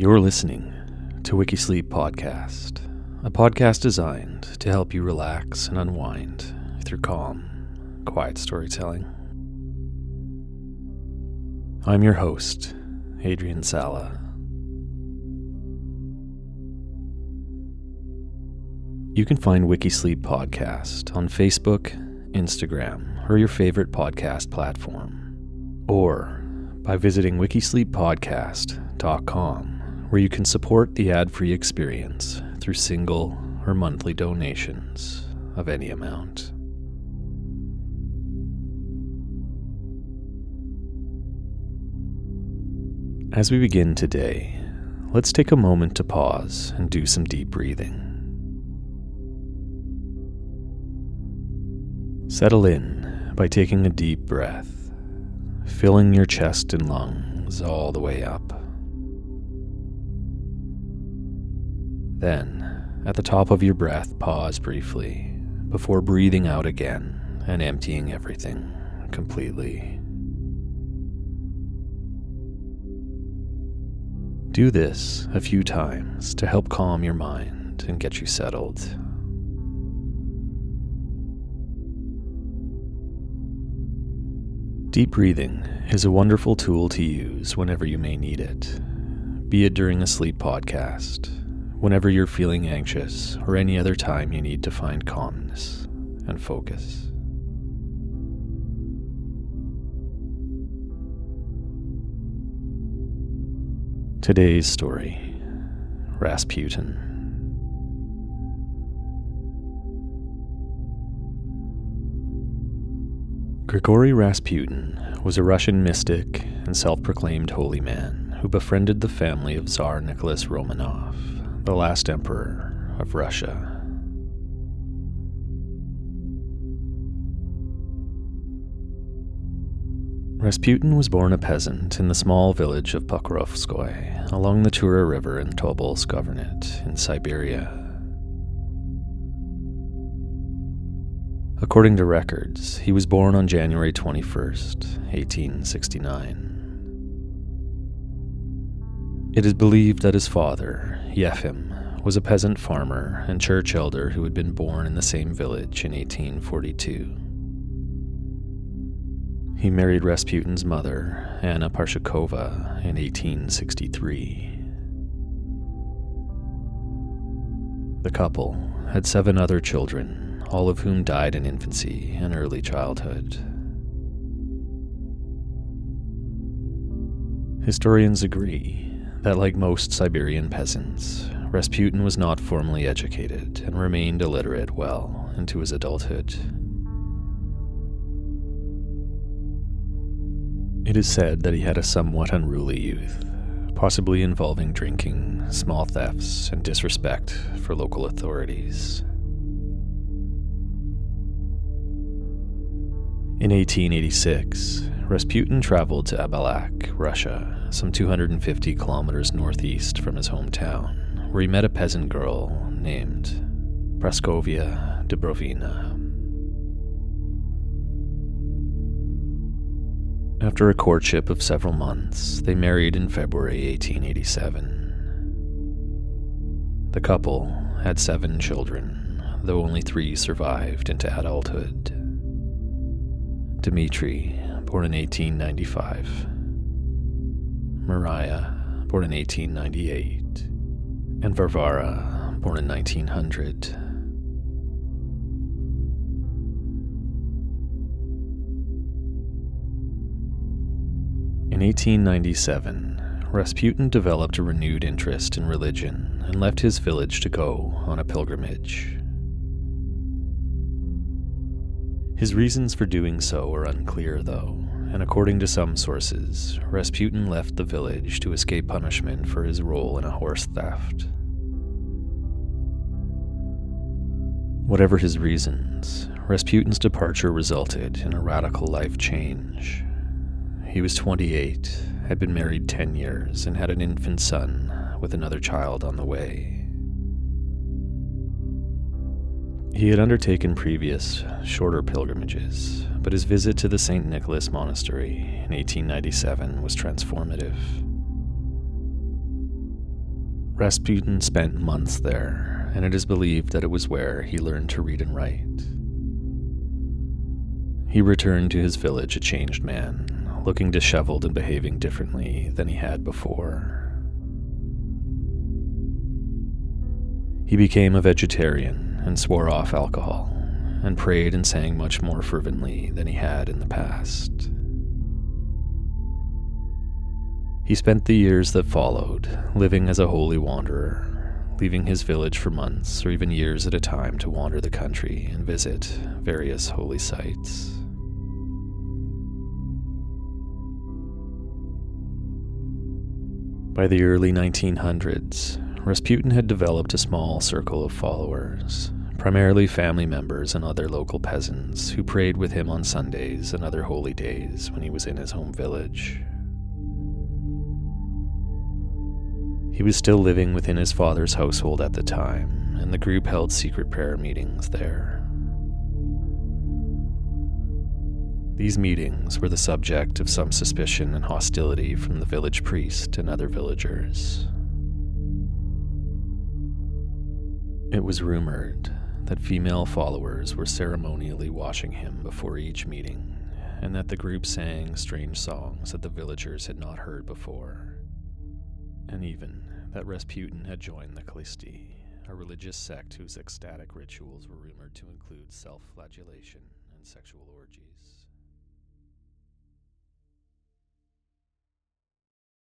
You're listening to Wikisleep Podcast, a podcast designed to help you relax and unwind through calm, quiet storytelling. I'm your host, Adrian Sala. You can find Wikisleep Podcast on Facebook, Instagram, or your favorite podcast platform, or by visiting wikisleeppodcast.com where you can support the ad free experience through single or monthly donations of any amount. As we begin today, let's take a moment to pause and do some deep breathing. Settle in by taking a deep breath, filling your chest and lungs all the way up. Then, at the top of your breath, pause briefly before breathing out again and emptying everything completely. Do this a few times to help calm your mind and get you settled. Deep breathing is a wonderful tool to use whenever you may need it, be it during a sleep podcast whenever you're feeling anxious or any other time you need to find calmness and focus. Today's story Rasputin. Grigory Rasputin was a Russian mystic and self proclaimed holy man who befriended the family of Tsar Nicholas Romanov the last emperor of Russia. Rasputin was born a peasant in the small village of Pokrovskoy along the Tura River in Tobolsk Governorate in Siberia. According to records, he was born on January 21st, 1869. It is believed that his father, Yefim, was a peasant farmer and church elder who had been born in the same village in 1842. He married Rasputin's mother, Anna Parshakova, in 1863. The couple had seven other children, all of whom died in infancy and early childhood. Historians agree that, like most Siberian peasants, Rasputin was not formally educated and remained illiterate well into his adulthood. It is said that he had a somewhat unruly youth, possibly involving drinking, small thefts, and disrespect for local authorities. In 1886, Rasputin traveled to Abalak, Russia, some 250 kilometers northeast from his hometown, where he met a peasant girl named Praskovia Dubrovina. After a courtship of several months, they married in February 1887. The couple had seven children, though only three survived into adulthood. Dmitri, born in 1895, Maria, born in 1898, and Varvara, born in 1900. In 1897, Rasputin developed a renewed interest in religion and left his village to go on a pilgrimage. His reasons for doing so are unclear, though, and according to some sources, Rasputin left the village to escape punishment for his role in a horse theft. Whatever his reasons, Rasputin's departure resulted in a radical life change. He was 28, had been married 10 years, and had an infant son with another child on the way. He had undertaken previous, shorter pilgrimages, but his visit to the St. Nicholas Monastery in 1897 was transformative. Rasputin spent months there, and it is believed that it was where he learned to read and write. He returned to his village a changed man, looking disheveled and behaving differently than he had before. He became a vegetarian and swore off alcohol, and prayed and sang much more fervently than he had in the past. He spent the years that followed living as a holy wanderer, leaving his village for months or even years at a time to wander the country and visit various holy sites. By the early 1900s, Rasputin had developed a small circle of followers, primarily family members and other local peasants who prayed with him on Sundays and other holy days when he was in his home village. He was still living within his father's household at the time, and the group held secret prayer meetings there. These meetings were the subject of some suspicion and hostility from the village priest and other villagers. It was rumored that female followers were ceremonially washing him before each meeting, and that the group sang strange songs that the villagers had not heard before and even that Rasputin had joined the Khlysti, a religious sect whose ecstatic rituals were rumored to include self flagellation and sexual orgies.